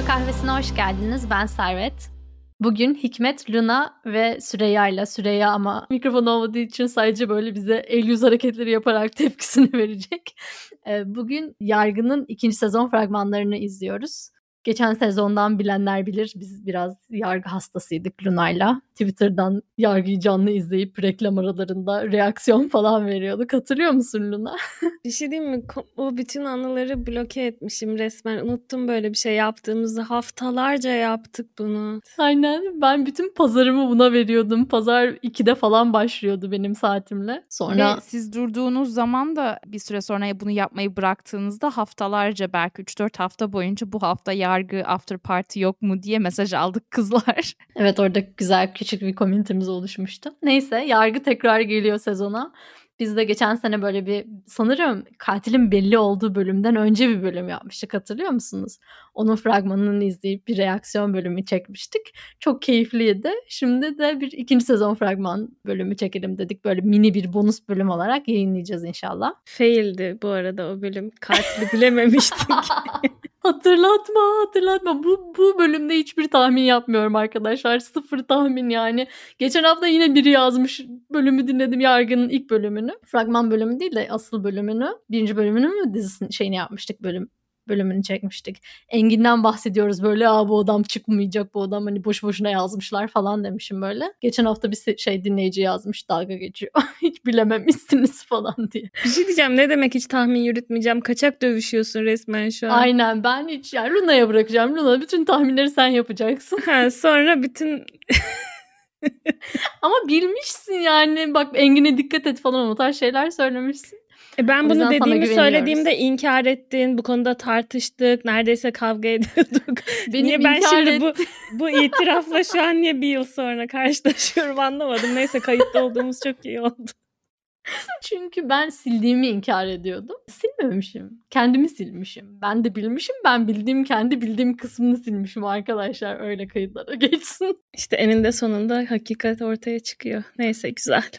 Senaryo Kahvesi'ne hoş geldiniz. Ben Servet. Bugün Hikmet, Luna ve Süreyya ile Süreyya ama mikrofon olmadığı için sadece böyle bize el yüz hareketleri yaparak tepkisini verecek. Ee, bugün Yargı'nın ikinci sezon fragmanlarını izliyoruz. Geçen sezondan bilenler bilir biz biraz yargı hastasıydık Luna'yla. Twitter'dan yargıyı canlı izleyip reklam aralarında reaksiyon falan veriyorduk. Hatırlıyor musun Luna? bir şey diyeyim mi? O bütün anıları bloke etmişim resmen. Unuttum böyle bir şey yaptığımızı. Haftalarca yaptık bunu. Aynen. Ben bütün pazarımı buna veriyordum. Pazar 2'de falan başlıyordu benim saatimle. Sonra Ve siz durduğunuz zaman da bir süre sonra bunu yapmayı bıraktığınızda haftalarca belki 3-4 hafta boyunca bu hafta yargı yargı after party yok mu diye mesaj aldık kızlar. Evet orada güzel küçük bir komünitemiz oluşmuştu. Neyse yargı tekrar geliyor sezona. Biz de geçen sene böyle bir sanırım katilin belli olduğu bölümden önce bir bölüm yapmıştık hatırlıyor musunuz? Onun fragmanını izleyip bir reaksiyon bölümü çekmiştik. Çok keyifliydi. Şimdi de bir ikinci sezon fragman bölümü çekelim dedik. Böyle mini bir bonus bölüm olarak yayınlayacağız inşallah. Faildi bu arada o bölüm. Katili bilememiştik. hatırlatma hatırlatma. Bu, bu bölümde hiçbir tahmin yapmıyorum arkadaşlar. Sıfır tahmin yani. Geçen hafta yine biri yazmış bölümü dinledim Yargı'nın ilk bölümünü. Fragman bölümü değil de asıl bölümünü. Birinci bölümünü mü dizisinin şeyini yapmıştık bölüm bölümünü çekmiştik. Engin'den bahsediyoruz böyle Aa, bu adam çıkmayacak bu adam hani boş boşuna yazmışlar falan demişim böyle. Geçen hafta bir şey dinleyici yazmış dalga geçiyor. hiç bilememişsiniz falan diye. Bir şey diyeceğim ne demek hiç tahmin yürütmeyeceğim. Kaçak dövüşüyorsun resmen şu an. Aynen ben hiç yani Luna'ya bırakacağım. Luna bütün tahminleri sen yapacaksın. Ha, sonra bütün Ama bilmişsin yani bak Engin'e dikkat et falan o tarz şeyler söylemişsin. E ben bunu dediğimi söylediğimde inkar ettin. Bu konuda tartıştık. Neredeyse kavga ediyorduk. Benim niye ben şimdi et... bu bu itirafla şu an niye bir yıl sonra karşılaşıyorum anlamadım. Neyse kayıtta olduğumuz çok iyi oldu. Çünkü ben sildiğimi inkar ediyordum. Silmemişim. Kendimi silmişim. Ben de bilmişim. Ben bildiğim kendi bildiğim kısmını silmişim arkadaşlar. Öyle kayıtlara geçsin. İşte eninde sonunda hakikat ortaya çıkıyor. Neyse güzel.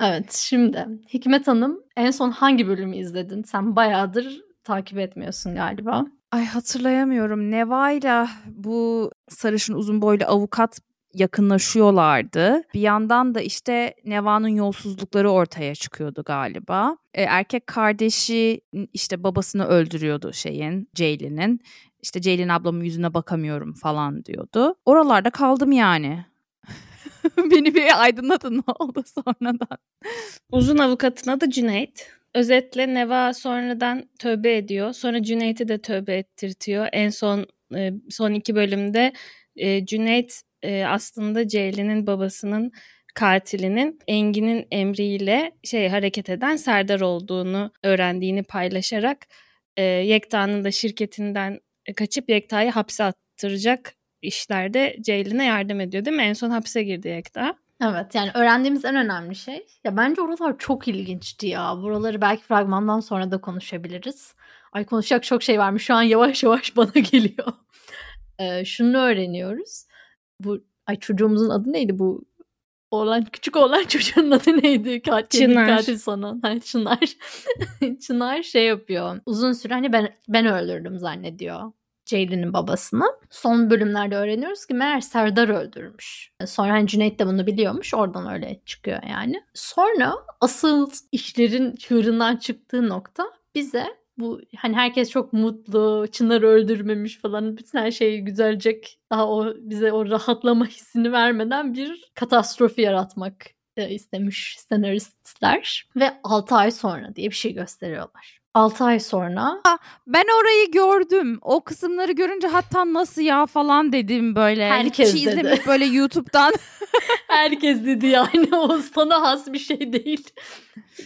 Evet şimdi Hikmet Hanım en son hangi bölümü izledin? Sen bayağıdır takip etmiyorsun galiba. Ay hatırlayamıyorum. Neva ile bu sarışın uzun boylu avukat yakınlaşıyorlardı. Bir yandan da işte Neva'nın yolsuzlukları ortaya çıkıyordu galiba. E, erkek kardeşi işte babasını öldürüyordu şeyin, Ceylin'in. İşte Ceylin ablamın yüzüne bakamıyorum falan diyordu. Oralarda kaldım yani. Beni bir aydınlatın ne oldu sonradan. Uzun avukatın adı Cüneyt. Özetle Neva sonradan tövbe ediyor. Sonra Cüneyt'i de tövbe ettirtiyor. En son e, son iki bölümde e, Cüneyt e, aslında Ceylin'in babasının katilinin Engin'in emriyle şey hareket eden Serdar olduğunu öğrendiğini paylaşarak Yekta'nın da şirketinden kaçıp Yekta'yı hapse attıracak işlerde Ceylin'e yardım ediyor değil mi? En son hapse girdi Yekta. Evet yani öğrendiğimiz en önemli şey. Ya bence oralar çok ilginçti ya. Buraları belki fragmandan sonra da konuşabiliriz. Ay konuşacak çok şey varmış. Şu an yavaş yavaş bana geliyor. Ee, şunu öğreniyoruz. Bu ay çocuğumuzun adı neydi bu? Oğlan küçük oğlan çocuğun adı neydi? Katil, Çınar. Katil sanan. Ha, Çınar. Çınar şey yapıyor. Uzun süre hani ben ben öldürdüm zannediyor Ceylin'in babasını. Son bölümlerde öğreniyoruz ki meğer Serdar öldürmüş. Sonra hani Cüneyt de bunu biliyormuş. Oradan öyle çıkıyor yani. Sonra asıl işlerin çığırından çıktığı nokta bize bu hani herkes çok mutlu, Çınar öldürmemiş falan bütün her şey güzelcek. Daha o bize o rahatlama hissini vermeden bir katastrofi yaratmak e, istemiş senaristler ve 6 ay sonra diye bir şey gösteriyorlar. 6 ay sonra. Ben orayı gördüm. O kısımları görünce hatta nasıl ya falan dedim böyle. Herkes Hiç dedi. böyle YouTube'dan. Herkes dedi yani o sana has bir şey değil.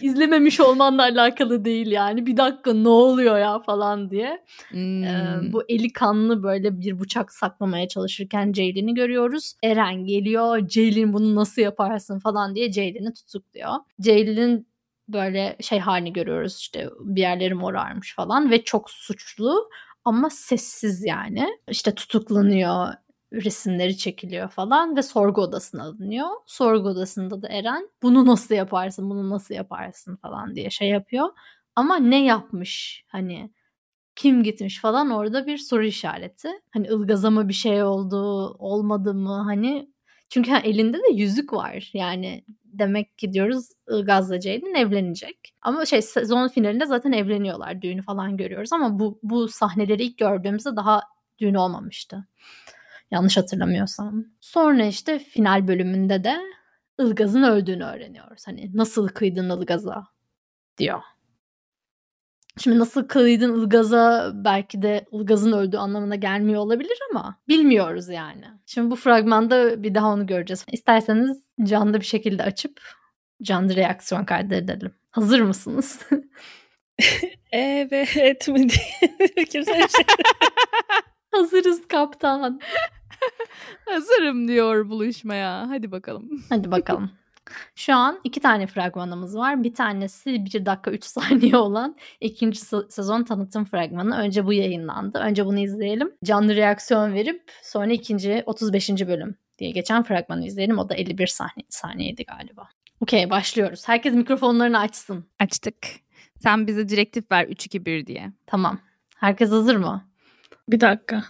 İzlememiş olmanla alakalı değil yani. Bir dakika ne oluyor ya falan diye. Hmm. Ee, bu eli kanlı böyle bir bıçak saklamaya çalışırken Ceylin'i görüyoruz. Eren geliyor. Ceylin bunu nasıl yaparsın falan diye Ceylin'i tutukluyor. Ceylin böyle şey halini görüyoruz işte bir yerleri morarmış falan ve çok suçlu ama sessiz yani. İşte tutuklanıyor, resimleri çekiliyor falan ve sorgu odasına alınıyor. Sorgu odasında da Eren bunu nasıl yaparsın, bunu nasıl yaparsın falan diye şey yapıyor. Ama ne yapmış hani kim gitmiş falan orada bir soru işareti. Hani Ilgaz'a mı bir şey oldu, olmadı mı hani çünkü elinde de yüzük var. Yani demek ki diyoruz Ilgaz'la Ceylin evlenecek. Ama şey sezon finalinde zaten evleniyorlar. Düğünü falan görüyoruz ama bu bu sahneleri ilk gördüğümüzde daha düğün olmamıştı. Yanlış hatırlamıyorsam. Sonra işte final bölümünde de Ilgaz'ın öldüğünü öğreniyoruz. Hani nasıl kıydın Ilgaz'a diyor. Şimdi nasıl kıydın Ilgaz'a belki de Ilgaz'ın öldüğü anlamına gelmiyor olabilir ama bilmiyoruz yani. Şimdi bu fragmanda bir daha onu göreceğiz. İsterseniz canlı bir şekilde açıp canlı reaksiyon kaydedelim. Hazır mısınız? evet mi diye kimse şey. Hazırız kaptan. Hazırım diyor buluşmaya. Hadi bakalım. Hadi bakalım. Şu an iki tane fragmanımız var. Bir tanesi 1 dakika 3 saniye olan ikinci sezon tanıtım fragmanı. Önce bu yayınlandı. Önce bunu izleyelim. Canlı reaksiyon verip sonra ikinci 35. bölüm diye geçen fragmanı izleyelim. O da 51 saniye, saniyeydi galiba. Okey başlıyoruz. Herkes mikrofonlarını açsın. Açtık. Sen bize direktif ver 3-2-1 diye. Tamam. Herkes hazır mı? Bir dakika.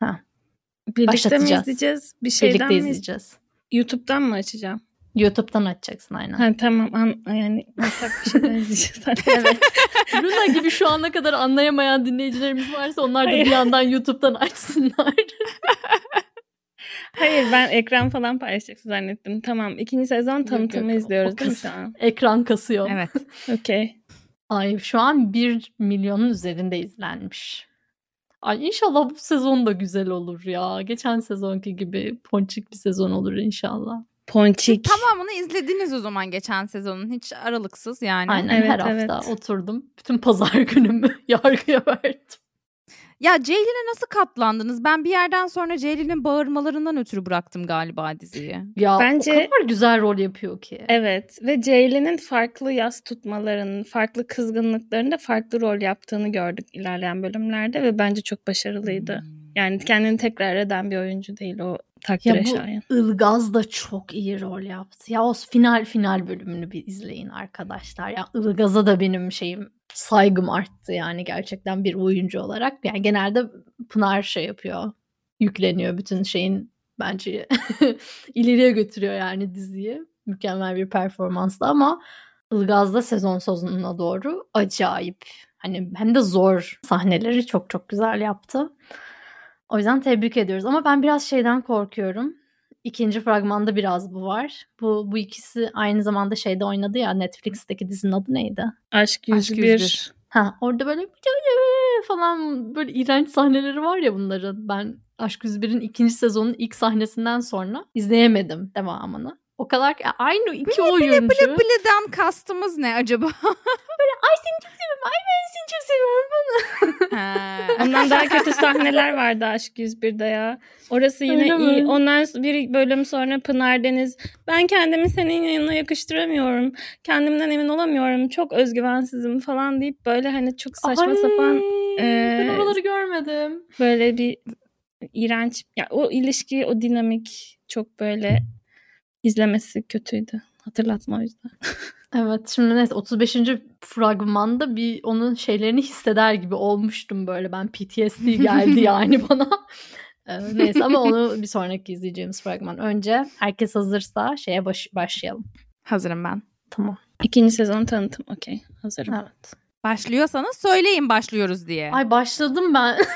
Ha. Birlikte mi izleyeceğiz? Bir şeyden Birlikte mi izleyeceğiz. YouTube'dan mı açacağım? YouTube'dan açacaksın aynen. Ha, tamam an, yani ortak bir şeyden izleyeceğiz. evet. Luna gibi şu ana kadar anlayamayan dinleyicilerimiz varsa onlar da bir yandan YouTube'dan açsınlar. Hayır ben ekran falan paylaşacaksın zannettim. Tamam ikinci sezon tanıtımı yok, izliyoruz değil mi şu an? Ekran kasıyor. Evet. Okey. Ay şu an 1 milyonun üzerinde izlenmiş. Ay inşallah bu sezon da güzel olur ya. Geçen sezonki gibi ponçik bir sezon olur inşallah. Ponçik. Tamamını izlediniz o zaman geçen sezonun. Hiç aralıksız yani. Aynen evet, her hafta evet. oturdum. Bütün pazar günümü yargıya verdim. Ya Ceylin'e nasıl katlandınız? Ben bir yerden sonra Ceylin'in bağırmalarından ötürü bıraktım galiba diziyi. Ya Bence, o kadar güzel rol yapıyor ki. Evet ve Ceylin'in farklı yaz tutmalarının, farklı kızgınlıklarında farklı rol yaptığını gördük ilerleyen bölümlerde ve bence çok başarılıydı. Hmm. Yani kendini tekrar eden bir oyuncu değil o takdire şayan. Bu Ilgaz da çok iyi rol yaptı. Ya o final final bölümünü bir izleyin arkadaşlar. Ya Ilgaz'a da benim şeyim saygım arttı yani gerçekten bir oyuncu olarak. Yani genelde Pınar şey yapıyor. Yükleniyor bütün şeyin bence ileriye götürüyor yani diziyi. Mükemmel bir performansla ama Ilgaz'da sezon sonuna doğru acayip. Hani hem de zor sahneleri çok çok güzel yaptı. O yüzden tebrik ediyoruz. Ama ben biraz şeyden korkuyorum. İkinci fragmanda biraz bu var. Bu bu ikisi aynı zamanda şeyde oynadı ya Netflix'teki dizinin adı neydi? Aşk 101. Aşk 101. Ha orada böyle falan böyle iğrenç sahneleri var ya bunların. Ben Aşk 101'in ikinci sezonun ilk sahnesinden sonra izleyemedim devamını. O kadar aynı iki bile, oyuncu. Bile bile bile'den kastımız ne acaba? Böyle ay seni çok seviyorum. Ay ben seni çok seviyorum falan. Ondan daha kötü sahneler vardı Aşk 101'de ya. Orası yine Öyle iyi. Mi? Ondan bir bölüm sonra Pınar Deniz. Ben kendimi senin yanına yakıştıramıyorum. Kendimden emin olamıyorum. Çok özgüvensizim falan deyip böyle hani çok saçma ay, sapan. E, ben oraları görmedim. Böyle bir iğrenç. Ya o ilişki, o dinamik çok böyle izlemesi kötüydü. Hatırlatma o yüzden. evet şimdi neyse 35. fragmanda bir onun şeylerini hisseder gibi olmuştum böyle. Ben PTSD geldi yani bana. Ee, neyse ama onu bir sonraki izleyeceğimiz fragman. Önce herkes hazırsa şeye baş, başlayalım. Hazırım ben. Tamam. İkinci sezon tanıtım. Okey. Hazırım. Evet. Başlıyorsanız söyleyin başlıyoruz diye. Ay başladım ben.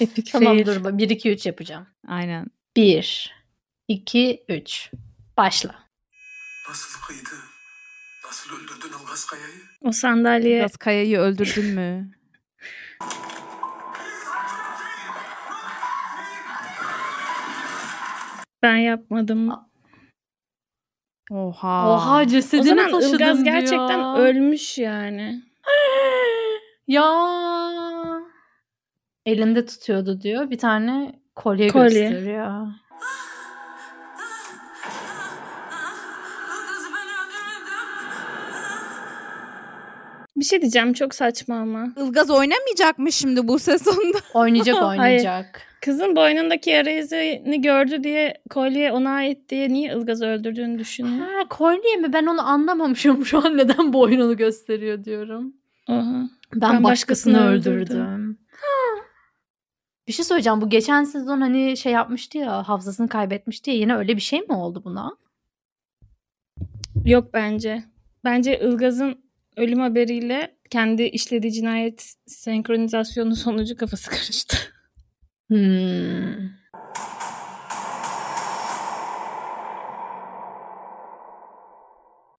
Epic tamam fail. dur 1 2 3 yapacağım. Aynen. 1 2 3 Başla. Nasıl kıydı? Nasıl öldürdün Ilgaz Kaya'yı? O sandalye. Ilgaz Kaya'yı öldürdün mü? ben yapmadım. Oha. Oha cesedini o zaman Ilgaz gerçekten ya. ölmüş yani. ya. Elinde tutuyordu diyor. Bir tane kolye, Kolye. gösteriyor. Bir şey diyeceğim çok saçma ama. Ilgaz oynamayacak mı şimdi bu sezonda? Oynayacak oynayacak. Kızın boynundaki yara izini gördü diye kolye ona ait diye niye Ilgaz'ı öldürdüğünü düşünüyor. Ha kolye mi? Ben onu anlamamışım şu an neden boynunu gösteriyor diyorum. Oha. Ben, Ben başkasını, başkasını öldürdüm. öldürdüm. Bir şey söyleyeceğim. Bu geçen sezon hani şey yapmıştı ya hafızasını kaybetmişti ya yine öyle bir şey mi oldu buna? Yok bence. Bence Ilgaz'ın ölüm haberiyle kendi işlediği cinayet senkronizasyonu sonucu kafası karıştı. Hmm.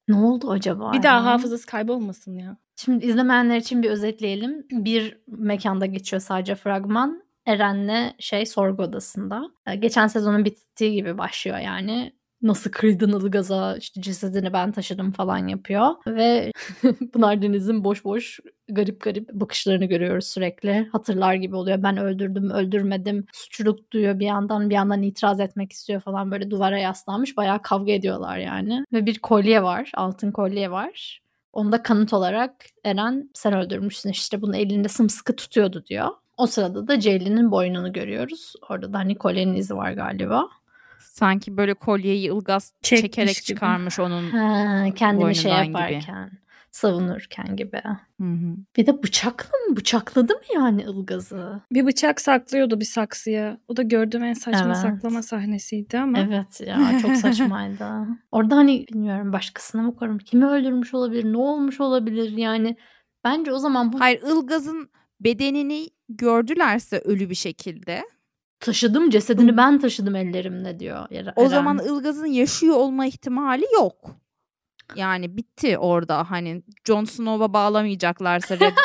Ne oldu acaba? Bir daha ya? hafızası kaybolmasın ya. Şimdi izlemeyenler için bir özetleyelim. Bir mekanda geçiyor sadece fragman. Eren'le şey sorgu odasında. Ee, Geçen sezonun bittiği gibi başlıyor yani. Nasıl kıydın Ilgaz'a işte cesedini ben taşıdım falan yapıyor. Ve Pınar Deniz'in boş boş garip garip bakışlarını görüyoruz sürekli. Hatırlar gibi oluyor. Ben öldürdüm, öldürmedim. Suçluluk duyuyor bir yandan. Bir yandan itiraz etmek istiyor falan. Böyle duvara yaslanmış. Bayağı kavga ediyorlar yani. Ve bir kolye var. Altın kolye var. Onu da kanıt olarak Eren sen öldürmüşsün işte bunu elinde sımsıkı tutuyordu diyor. O sırada da Ceylin'in boynunu görüyoruz. Orada da hani kolyenin izi var galiba. Sanki böyle kolyeyi Ilgaz Çekmiş çekerek gibi. çıkarmış onun. Ha, kendini şey Boynundan gibi. yaparken, savunurken gibi. Hı hı. Bir de bıçakla mı? Bıçakladı mı yani Ilgaz'ı? Bir bıçak saklıyordu bir saksıya. O da gördüğüm en saçma Evet. saklama sahnesiydi ama. Evet ya çok saçmaydı. Orada hani bilmiyorum başkasına mı korum? Kimi öldürmüş olabilir? Ne olmuş olabilir? Yani bence o zaman bu Hayır Ilgaz'ın bedenini gördülerse ölü bir şekilde. taşıdım cesedini ben taşıdım ellerimle diyor. Eren. O zaman Ilgaz'ın yaşıyor olma ihtimali yok. Yani bitti orada hani Jon Snow'a bağlamayacaklarsa Red,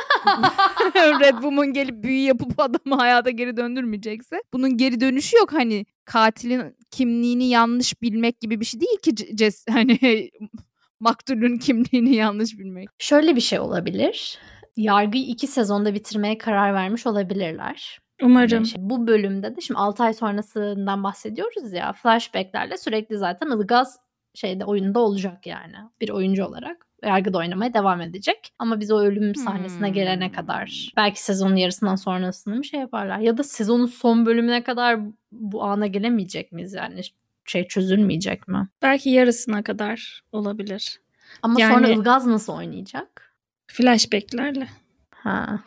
Red Woman gelip büyü yapıp adamı hayata geri döndürmeyecekse bunun geri dönüşü yok hani katilin kimliğini yanlış bilmek gibi bir şey değil ki ces- hani maktulün kimliğini yanlış bilmek. Şöyle bir şey olabilir. Yargıyı iki sezonda bitirmeye karar vermiş olabilirler. Umarım. Hani şey, bu bölümde de şimdi 6 ay sonrasından bahsediyoruz ya. Flashbacklerle sürekli zaten Ilgaz şeyde oyunda olacak yani. Bir oyuncu olarak yargıda oynamaya devam edecek. Ama biz o ölüm sahnesine Hmm. gelene kadar belki sezonun yarısından sonrasını mı şey yaparlar? Ya da sezonun son bölümüne kadar bu ana gelemeyecek miyiz yani? Şey çözülmeyecek mi? Belki yarısına kadar olabilir. Ama Yani- sonra Ilgaz nasıl oynayacak? Flashbacklerle. Ha.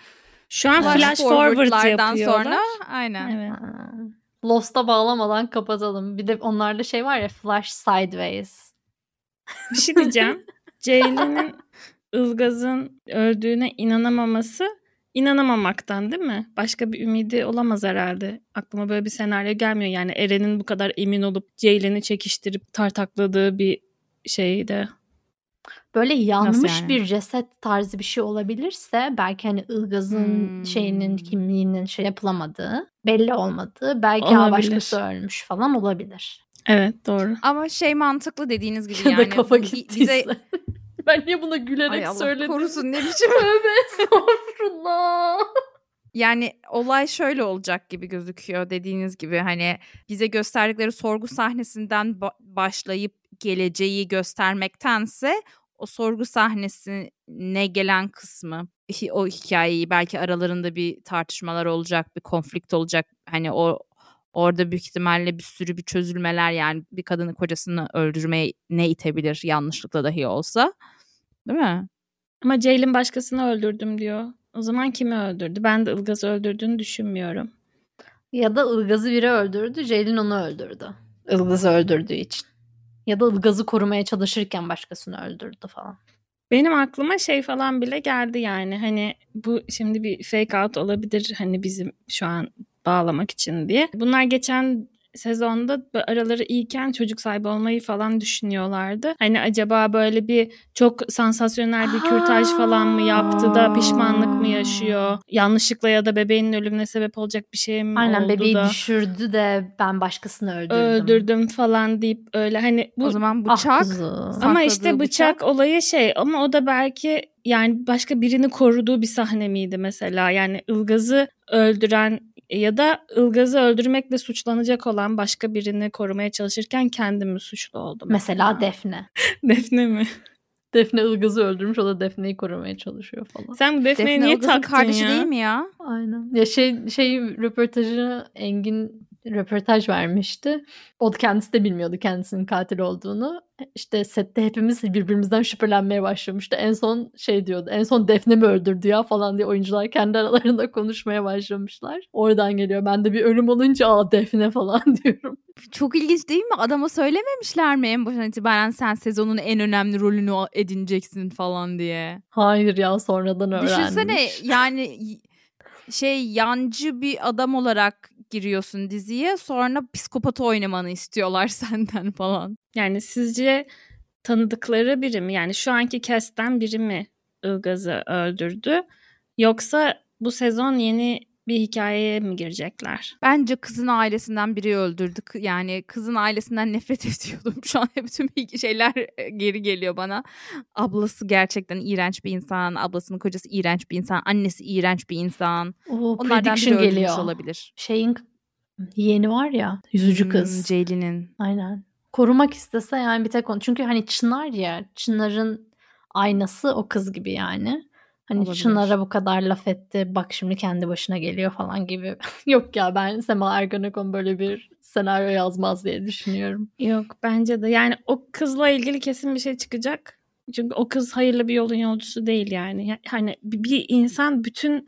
Şu an flash, forward forwardlardan yapıyorlar. sonra aynen. Evet. Ha. Lost'a bağlamadan kapatalım. Bir de onlarda şey var ya Flash Sideways. Bir şey diyeceğim. Ceylin'in Ilgaz'ın öldüğüne inanamaması inanamamaktan değil mi? Başka bir ümidi olamaz herhalde. Aklıma böyle bir senaryo gelmiyor. Yani Eren'in bu kadar emin olup Ceylin'i çekiştirip tartakladığı bir şeyde. Böyle yanmış yani? bir ceset tarzı bir şey olabilirse belki hani Ilgaz'ın Hmm. şeyinin kimliğinin şey yapılamadığı belli olmadığı belki Olabilir. ha başkası ölmüş falan olabilir. Evet doğru. Ama şey mantıklı dediğiniz gibi Ya yani da kafa gittiyse. bize ben niye buna gülerek Ay Allah söyledim? korusun ne biçim Tövbe estağfurullah. Yani olay şöyle olacak gibi gözüküyor dediğiniz gibi hani bize gösterdikleri sorgu sahnesinden ba- başlayıp geleceği göstermektense o sorgu sahnesine gelen kısmı o hikayeyi belki aralarında bir tartışmalar olacak bir konflikt olacak hani o orada büyük ihtimalle bir sürü bir çözülmeler yani bir kadını kocasını öldürmeye ne itebilir yanlışlıkla dahi olsa değil mi? Ama Ceylin başkasını öldürdüm diyor. O zaman kimi öldürdü? Ben de Ilgaz'ı öldürdüğünü düşünmüyorum. Ya da Ilgaz'ı biri öldürdü, Ceylin onu öldürdü. Ilgaz'ı öldürdüğü için. Ya da Ilgaz'ı korumaya çalışırken başkasını öldürdü falan. Benim aklıma şey falan bile geldi yani hani bu şimdi bir fake out olabilir hani bizim şu an bağlamak için diye. Bunlar geçen sezonda araları iyiken çocuk sahibi olmayı falan düşünüyorlardı. Hani acaba böyle bir çok sansasyonel bir kürtaj falan mı yaptı da pişmanlık mı yaşıyor? Yanlışlıkla ya da bebeğinin ölümüne sebep olacak bir şey mi Aynen oldu bebeği da düşürdü de ben başkasını öldürdüm. öldürdüm falan deyip öyle hani bu o zaman Ah bıçak kuzu. ama işte bıçak, olayı şey ama o da belki yani başka birini koruduğu bir sahne miydi mesela? Yani Ilgaz'ı öldüren ya da Ilgaz'ı öldürmekle suçlanacak olan başka birini korumaya çalışırken kendimi suçlu oldum. Mesela Defne. Defne mi? Defne Ilgaz'ı öldürmüş o da Defne'yi korumaya çalışıyor falan. Sen bu Defne'ye Defne niye Ilgaz'ın taktın kardeşi ya? değil mi ya? Aynen. Ya şey şey röportajını Engin röportaj vermişti. O da kendisi de bilmiyordu kendisinin katil olduğunu. İşte sette hepimiz birbirimizden şüphelenmeye başlamıştı. En son şey diyordu. En son Defne mi öldürdü ya falan diye oyuncular kendi aralarında konuşmaya başlamışlar. Oradan geliyor. Ben de bir ölüm olunca aa Defne falan diyorum. Çok ilginç değil mi? Adama söylememişler mi en başından itibaren sen sezonun en önemli rolünü edineceksin falan diye. Hayır ya sonradan öğrenmiş. Düşünsene yani şey yancı bir adam olarak giriyorsun diziye sonra psikopatı oynamanı istiyorlar senden falan. Yani sizce tanıdıkları biri mi? Yani şu anki cast'ten biri mi Ilgaz'ı öldürdü? Yoksa bu sezon yeni bir hikayeye mi girecekler? Bence kızın ailesinden biri öldürdük. Yani kızın ailesinden nefret ediyordum. Şu an bütün şeyler geri geliyor bana. Ablası gerçekten iğrenç bir insan. Ablasının kocası iğrenç bir insan. Annesi iğrenç bir insan. Oo, Onlardan biri öldürmüş geliyor. olabilir. Şeyin yeğeni var ya yüzücü Hmm, kız. Ceylin'in. Aynen. Korumak istese yani bir tek onu. Çünkü hani Çınar ya. Çınar'ın aynası o kız gibi yani. Hani Olabilir. Çınar'a bu kadar laf etti. Bak şimdi kendi başına geliyor falan gibi. Yok ya ben Sema Ergenekon böyle bir senaryo yazmaz diye düşünüyorum. Yok bence de. Yani o kızla ilgili kesin bir şey çıkacak. Çünkü o kız hayırlı bir yolun yolcusu değil yani. Ya- Hani bir insan bütün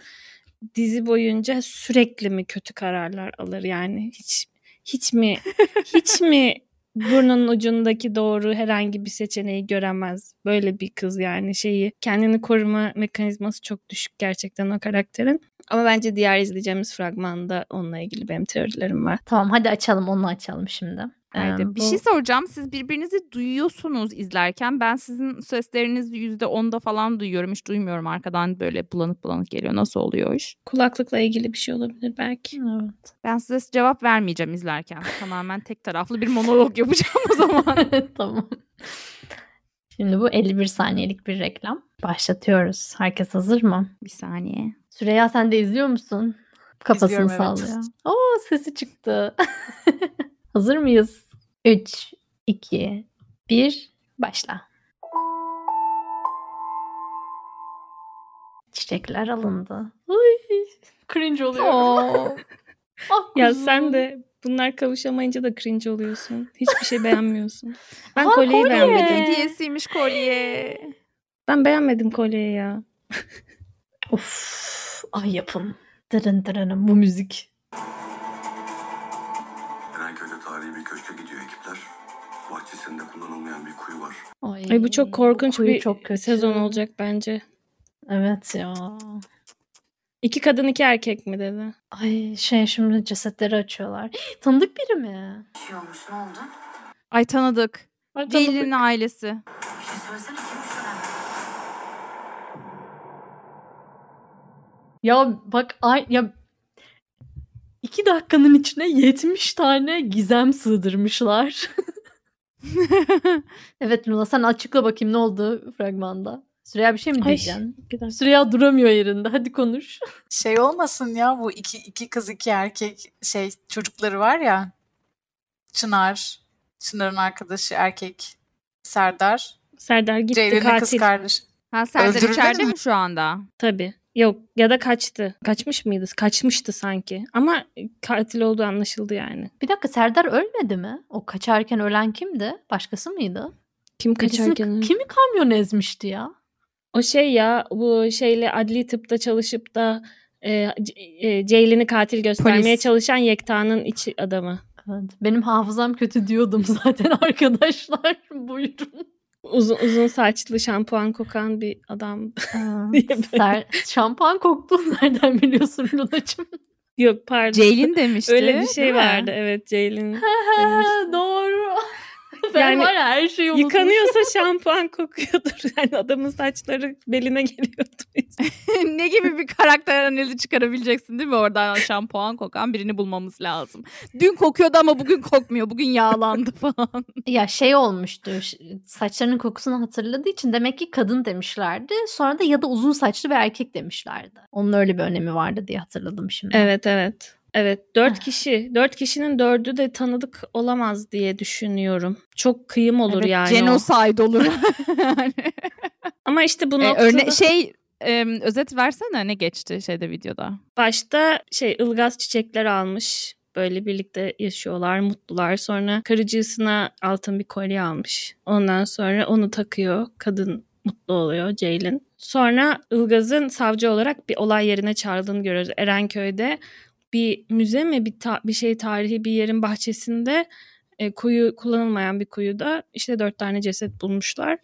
dizi boyunca sürekli mi kötü kararlar alır yani? Hiç hiç mi hiç mi burnunun ucundaki doğru herhangi bir seçeneği göremez. Böyle bir kız yani şeyi kendini koruma mekanizması çok düşük gerçekten o karakterin. Ama bence diğer izleyeceğimiz fragmanda onunla ilgili benim teorilerim var. Tamam hadi açalım onu açalım şimdi. Ee, bir bu- şey soracağım. Siz birbirinizi duyuyorsunuz izlerken. Ben sizin seslerinizi yüzde onda falan duyuyorum. Hiç duymuyorum arkadan böyle bulanık bulanık geliyor. Nasıl oluyor iş? Kulaklıkla ilgili bir şey olabilir belki. Evet. Ben size cevap vermeyeceğim izlerken. Tamamen tek taraflı bir monolog yapacağım o zaman. tamam. Şimdi bu 51 saniyelik bir reklam. Başlatıyoruz. Herkes hazır mı? bir saniye. Süreyya sen de izliyor musun? Kafasını İzliyorum, evet. sallıyor. Oo sesi çıktı. hazır mıyız? 3, 2, 1, başla. Çiçekler alındı. Ay, cringe oluyorum. Ah, Ya sen de bunlar kavuşamayınca da cringe oluyorsun. Hiçbir şey beğenmiyorsun. Ben Aa, kolyeyi kolye. beğenmedim. Hediyesiymiş kolye. Ben beğenmedim kolyeyi ya. Of, ay yapın. Dırın dırın bu müzik. Ay, Ay bu çok korkunç bir çok kötü. sezon olacak bence. Evet ya. İki kadın iki erkek mi dedi? Ay şey şimdi cesetleri açıyorlar. Tanıdık biri mi? Bir şey olmuş ne oldu? Ay tanıdık. Ay, tanıdık. ailesi. Bir şey söylesene kimmiş ölen? Ya bak ay ya iki dakikanın içine 70 tane gizem sığdırmışlar. evet Luna sen açıkla bakayım ne oldu fragmanda. Süreyya bir şey mi Ay. diyeceksin? Dakika. Süreyya duramıyor yerinde. Hadi konuş. Şey olmasın ya bu iki, iki kız iki erkek şey çocukları var ya. Çınar. Çınar'ın arkadaşı erkek. Serdar. Serdar gitti Ceylin'in kız katil. kardeş. Ha Serdar Öldürüldü içeride mü? mi şu anda? Tabii. Yok ya da kaçtı. Kaçmış mıydı? Kaçmıştı sanki. Ama katil olduğu anlaşıldı yani. Bir dakika Serdar ölmedi mi? O kaçarken ölen kimdi? Başkası mıydı? Kim Birisini- kaçarken? kimi kamyon ezmişti ya? O şey ya bu şeyle adli tıpta çalışıp da e, e, Ceylin'i katil göstermeye Polis. çalışan Yekta'nın içi adamı. Evet, benim hafızam kötü diyordum zaten arkadaşlar. Buyurun. Uzun uzun saçlı şampuan kokan bir adam. Ser- şampuan koktuğunu nereden biliyorsun Luna'cığım? Yok pardon. Ceylin demişti. Öyle bir şey vardı evet Ceylin. Doğru. Ben Yani var her şeyi unutmuşum. Yıkanıyorsa şampuan kokuyordur. Yani adamın saçları beline geliyordu. ne gibi bir karakter analizi çıkarabileceksin değil mi oradan şampuan kokan birini bulmamız lazım. Dün kokuyordu ama bugün kokmuyor. Bugün yağlandı falan. Ya şey olmuştu. Saçlarının kokusunu hatırladığı için demek ki kadın demişlerdi. Sonra da ya da uzun saçlı bir erkek demişlerdi. Onun öyle bir önemi vardı diye hatırladım şimdi. Evet evet. Evet dört Ah. kişi. Dört kişinin dördü de tanıdık olamaz diye düşünüyorum. Çok kıyım olur Evet, yani. Genocide olur. Ama işte bu E, noktada örne şey e, özet versene ne geçti şeyde videoda. başta şey ılgaz çiçekler almış. böyle birlikte yaşıyorlar, mutlular. Sonra karıcısına altın bir kolye almış. Ondan sonra onu takıyor. Kadın mutlu oluyor Ceylin. Sonra Ilgaz'ın savcı olarak bir olay yerine çağrıldığını görüyoruz. Erenköy'de bir müze mi bir, ta- bir şey tarihi bir yerin bahçesinde e, kuyu kullanılmayan bir kuyuda işte dört tane ceset bulmuşlar.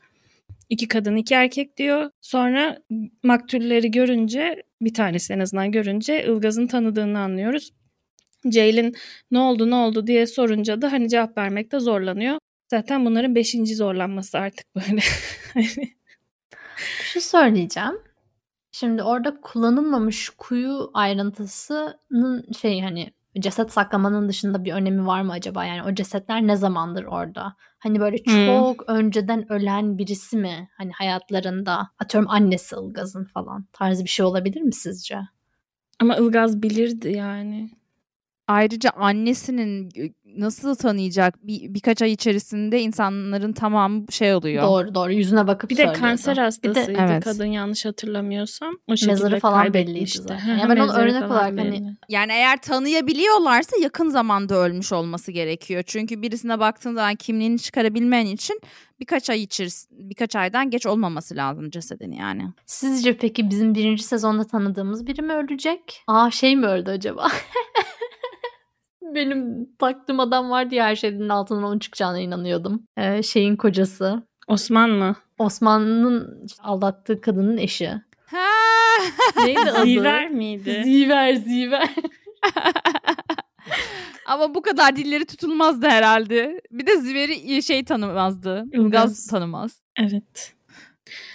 İki kadın iki erkek diyor. Sonra maktulleri görünce bir tanesi en azından görünce Ilgaz'ın tanıdığını anlıyoruz. Ceylin ne oldu ne oldu diye sorunca da hani cevap vermekte zorlanıyor. Zaten bunların beşinci zorlanması artık böyle. Bir şey söyleyeceğim. Şimdi orada kullanılmamış kuyu ayrıntısının şey hani ceset saklamanın dışında bir önemi var mı acaba? Yani o cesetler ne zamandır orada? Hani böyle Hmm. çok önceden ölen birisi mi? Hani hayatlarında atıyorum annesi Ilgaz'ın falan tarzı bir şey olabilir mi sizce? Ama Ilgaz bilirdi yani. Ayrıca annesinin nasıl tanıyacak? Bir, birkaç ay içerisinde insanların tamamı şey oluyor. Doğru doğru yüzüne bakıp Bir de kanser Bir de hastasıydı Evet. kadın yanlış hatırlamıyorsam. O şekilde mezarı falan belliydi kaybetmişti. zaten. Hı hı, Ya ben onu örnek olarak hani. Yani eğer tanıyabiliyorlarsa yakın zamanda ölmüş olması gerekiyor. Çünkü birisine baktığın zaman kimliğini çıkarabilmen için birkaç ay içerisinde birkaç aydan geç olmaması lazım cesedin yani. Sizce peki bizim birinci sezonda tanıdığımız biri mi ölecek? Aa şey mi öldü acaba? Benim taktığım adam vardı ya her şeyin altından onun çıkacağına inanıyordum. Ee, şeyin kocası. Osman mı? Osman'ın aldattığı kadının eşi. Neydi adı? Ziver miydi? Ziver, Ziver. Ama bu kadar dilleri tutulmazdı herhalde. Bir de Ziver'i şey tanımazdı. Ilgaz Ilgaz. tanımaz. Evet.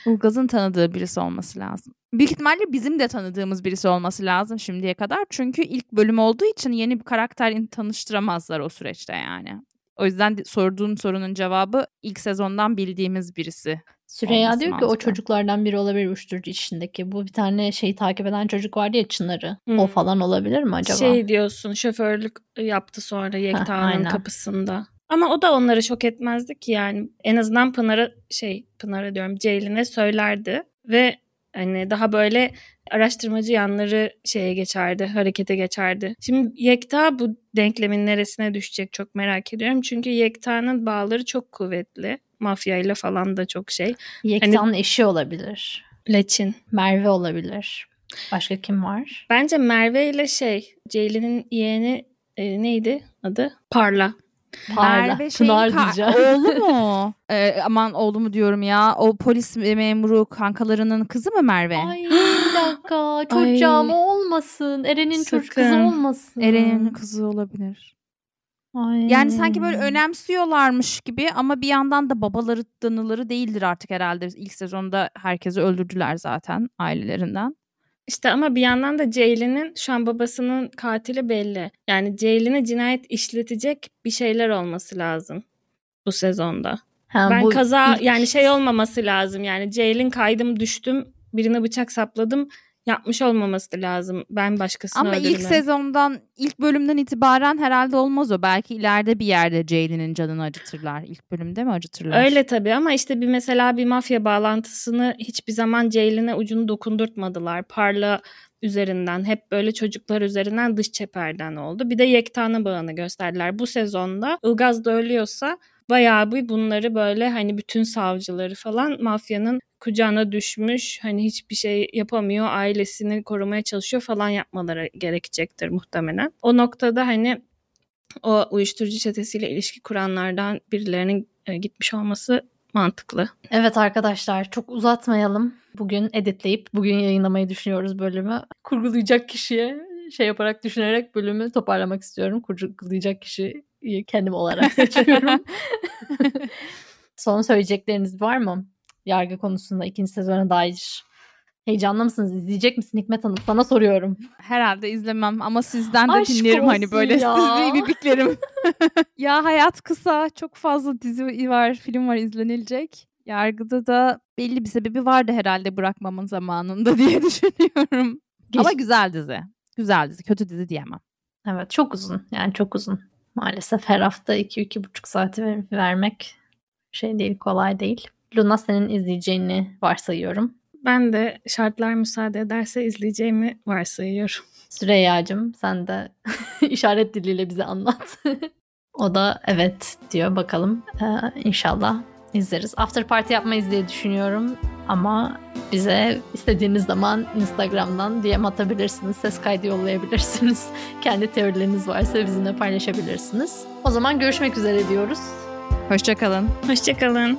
Ilgaz'ın tanıdığı birisi olması lazım. Büyük ihtimalle bizim de tanıdığımız birisi olması lazım şimdiye kadar. Çünkü ilk bölüm olduğu için yeni bir karakter tanıştıramazlar o süreçte yani. O yüzden de- sorduğun sorunun cevabı ilk sezondan bildiğimiz birisi. Süreyya diyor ki o çocuklardan biri olabilir uyuşturucu içindeki. Bu bir tane şeyi takip eden çocuk vardı ya Çınar'ı. O Hmm. falan olabilir mi acaba? Şey diyorsun şoförlük yaptı sonra Yekta'nın kapısında. Ama o da onları şok etmezdi ki yani. En azından Pınar'a şey Pınar'a diyorum Ceylin'e söylerdi. Ve hani daha böyle araştırmacı yanları şeye geçerdi, harekete geçerdi. Şimdi Yekta bu denklemin neresine düşecek çok merak ediyorum. Çünkü Yekta'nın bağları çok kuvvetli. Mafya ile falan da çok şey. Yekta'nın eşi olabilir. Leçin. Merve olabilir. Başka kim var? Bence Merve ile şey Ceylin'in yeğeni e, neydi adı? Parla. Parla. Merve şeyin Pınar diyeceğim. Oğlu mu? Ee, aman oğlu mu diyorum ya. O polis memuru kankalarının kızı mı Merve? Ay bir dakika çocuğum olmasın. Eren'in çocuk kızı olmasın. Eren'in kızı olabilir. Ay. Yani sanki böyle önemsiyorlarmış gibi ama bir yandan da babaları danıları değildir artık herhalde. İlk sezonda herkesi öldürdüler zaten ailelerinden. İşte ama bir yandan da Ceylin'in şu an babasının katili belli. Yani Ceylin'e cinayet işletecek bir şeyler olması lazım bu sezonda. Ha, ben bu kaza ilk- yani şey olmaması lazım. Yani Ceylin kaydım düştüm birine bıçak sapladım yapmış olmaması lazım. Ben başkasını Ama ilk öldürürüm. sezondan, ilk bölümden itibaren herhalde olmaz o. Belki ileride bir yerde Ceylin'in canını acıtırlar. İlk bölümde mi acıtırlar? Öyle tabii ama işte bir mesela bir mafya bağlantısını hiçbir zaman Ceylin'e ucunu dokundurtmadılar. Parla üzerinden hep böyle çocuklar üzerinden dış çeperden oldu. Bir de Yekta'nın bağını gösterdiler. Bu sezonda Ilgaz da ölüyorsa bayağı bir bunları böyle hani bütün savcıları falan mafyanın kucağına düşmüş hani hiçbir şey yapamıyor ailesini korumaya çalışıyor falan yapmaları gerekecektir muhtemelen. O noktada hani o uyuşturucu çetesiyle ilişki kuranlardan birilerinin e, gitmiş olması mantıklı. Evet arkadaşlar çok uzatmayalım. Bugün editleyip bugün yayınlamayı düşünüyoruz bölümü. Kurgulayacak kişiye şey yaparak düşünerek bölümü toparlamak istiyorum. Kurgulayacak kişiyi kendim olarak seçiyorum. Son söyleyecekleriniz var mı? Yargı konusunda ikinci sezona dair. Heyecanlı mısınız? İzleyecek misin Hikmet Hanım? Sana soruyorum. Herhalde izlemem ama sizden de Aşk dinlerim hani böyle ya. sizi bibiklerim. ya hayat kısa, çok fazla dizi var, film var izlenilecek. Yargıda da belli bir sebebi vardı herhalde bırakmamın zamanında diye düşünüyorum. Geç- Ama güzel dizi. Güzel dizi, kötü dizi diyemem. Evet çok uzun. Yani çok uzun. Maalesef her hafta 2-2,5 saati ver- vermek şey değil kolay değil. Luna senin izleyeceğini varsayıyorum. Ben de şartlar müsaade ederse izleyeceğimi varsayıyorum. Süreyya'cığım sen de işaret diliyle bize anlat. o da evet diyor bakalım. Ee, inşallah izleriz. After party yapmayız diye düşünüyorum ama bize istediğiniz zaman Instagram'dan DM atabilirsiniz, ses kaydı yollayabilirsiniz. Kendi teorileriniz varsa bizimle paylaşabilirsiniz. O zaman görüşmek üzere diyoruz. Hoşçakalın. Hoşçakalın.